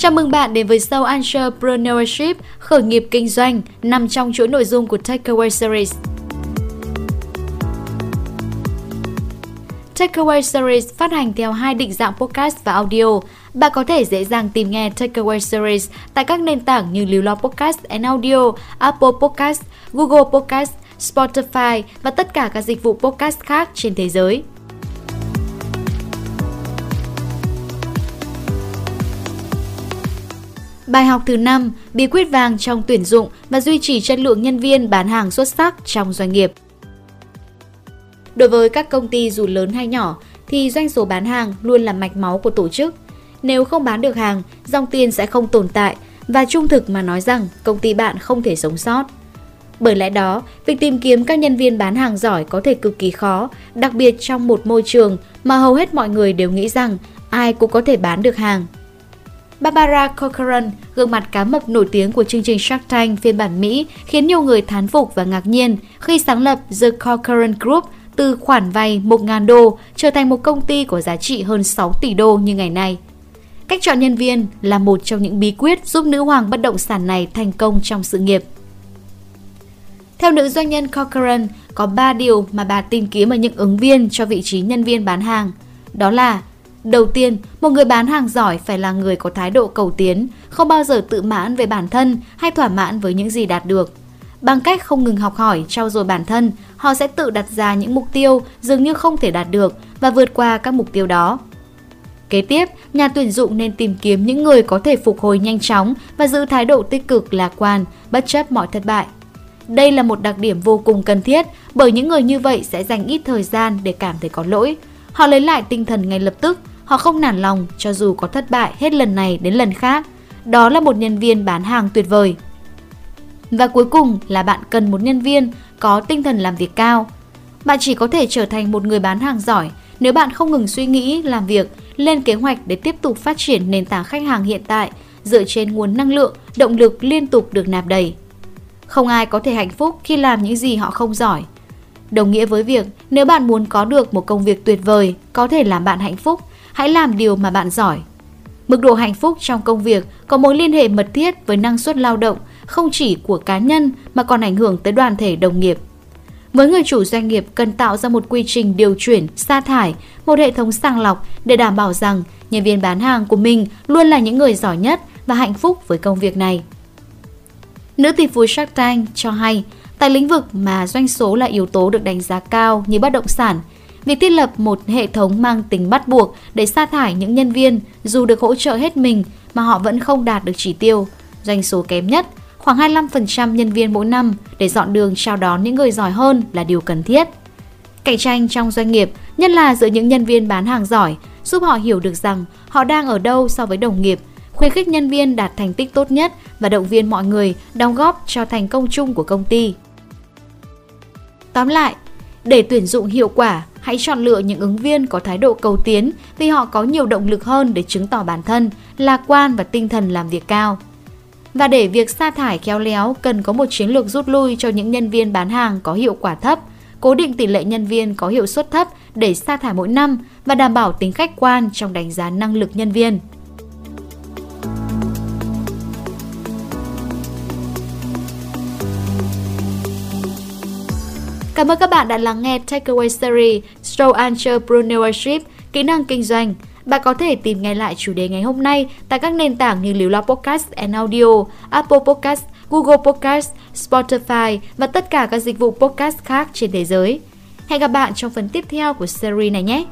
Chào mừng bạn đến với show Entrepreneurship, khởi nghiệp kinh doanh, nằm trong chuỗi nội dung của Takeaway Series. Takeaway Series phát hành theo hai định dạng podcast và audio. Bạn có thể dễ dàng tìm nghe Takeaway Series tại các nền tảng như Lưu Lo Podcast and Audio, Apple Podcast, Google Podcast, Spotify và tất cả các dịch vụ podcast khác trên thế giới. Bài học thứ 5, bí quyết vàng trong tuyển dụng và duy trì chất lượng nhân viên bán hàng xuất sắc trong doanh nghiệp. Đối với các công ty dù lớn hay nhỏ thì doanh số bán hàng luôn là mạch máu của tổ chức. Nếu không bán được hàng, dòng tiền sẽ không tồn tại và trung thực mà nói rằng công ty bạn không thể sống sót. Bởi lẽ đó, việc tìm kiếm các nhân viên bán hàng giỏi có thể cực kỳ khó, đặc biệt trong một môi trường mà hầu hết mọi người đều nghĩ rằng ai cũng có thể bán được hàng. Barbara Corcoran, gương mặt cá mập nổi tiếng của chương trình Shark Tank phiên bản Mỹ, khiến nhiều người thán phục và ngạc nhiên khi sáng lập The Corcoran Group từ khoản vay 1.000 đô trở thành một công ty có giá trị hơn 6 tỷ đô như ngày nay. Cách chọn nhân viên là một trong những bí quyết giúp nữ hoàng bất động sản này thành công trong sự nghiệp. Theo nữ doanh nhân Corcoran, có 3 điều mà bà tìm kiếm ở những ứng viên cho vị trí nhân viên bán hàng. Đó là Đầu tiên, một người bán hàng giỏi phải là người có thái độ cầu tiến, không bao giờ tự mãn về bản thân hay thỏa mãn với những gì đạt được. Bằng cách không ngừng học hỏi, trau dồi bản thân, họ sẽ tự đặt ra những mục tiêu dường như không thể đạt được và vượt qua các mục tiêu đó. Kế tiếp, nhà tuyển dụng nên tìm kiếm những người có thể phục hồi nhanh chóng và giữ thái độ tích cực lạc quan, bất chấp mọi thất bại. Đây là một đặc điểm vô cùng cần thiết bởi những người như vậy sẽ dành ít thời gian để cảm thấy có lỗi. Họ lấy lại tinh thần ngay lập tức, họ không nản lòng cho dù có thất bại hết lần này đến lần khác. Đó là một nhân viên bán hàng tuyệt vời. Và cuối cùng là bạn cần một nhân viên có tinh thần làm việc cao. Bạn chỉ có thể trở thành một người bán hàng giỏi nếu bạn không ngừng suy nghĩ, làm việc, lên kế hoạch để tiếp tục phát triển nền tảng khách hàng hiện tại dựa trên nguồn năng lượng, động lực liên tục được nạp đầy. Không ai có thể hạnh phúc khi làm những gì họ không giỏi. Đồng nghĩa với việc nếu bạn muốn có được một công việc tuyệt vời có thể làm bạn hạnh phúc, hãy làm điều mà bạn giỏi. Mức độ hạnh phúc trong công việc có mối liên hệ mật thiết với năng suất lao động không chỉ của cá nhân mà còn ảnh hưởng tới đoàn thể đồng nghiệp. Với người chủ doanh nghiệp cần tạo ra một quy trình điều chuyển, sa thải, một hệ thống sàng lọc để đảm bảo rằng nhân viên bán hàng của mình luôn là những người giỏi nhất và hạnh phúc với công việc này. Nữ tỷ phú Shark Tank cho hay, tại lĩnh vực mà doanh số là yếu tố được đánh giá cao như bất động sản, việc thiết lập một hệ thống mang tính bắt buộc để sa thải những nhân viên dù được hỗ trợ hết mình mà họ vẫn không đạt được chỉ tiêu, doanh số kém nhất khoảng 25% nhân viên mỗi năm để dọn đường chào đón những người giỏi hơn là điều cần thiết. Cạnh tranh trong doanh nghiệp, nhất là giữa những nhân viên bán hàng giỏi, giúp họ hiểu được rằng họ đang ở đâu so với đồng nghiệp, khuyến khích nhân viên đạt thành tích tốt nhất và động viên mọi người đóng góp cho thành công chung của công ty. Tóm lại, để tuyển dụng hiệu quả, hãy chọn lựa những ứng viên có thái độ cầu tiến vì họ có nhiều động lực hơn để chứng tỏ bản thân, lạc quan và tinh thần làm việc cao. Và để việc sa thải khéo léo cần có một chiến lược rút lui cho những nhân viên bán hàng có hiệu quả thấp, cố định tỷ lệ nhân viên có hiệu suất thấp để sa thải mỗi năm và đảm bảo tính khách quan trong đánh giá năng lực nhân viên. Cảm ơn các bạn đã lắng nghe Takeaway Series Show Entrepreneurship, kỹ năng kinh doanh. Bạn có thể tìm nghe lại chủ đề ngày hôm nay tại các nền tảng như Liều Lo Podcast and Audio, Apple Podcast, Google Podcast, Spotify và tất cả các dịch vụ podcast khác trên thế giới. Hẹn gặp bạn trong phần tiếp theo của series này nhé!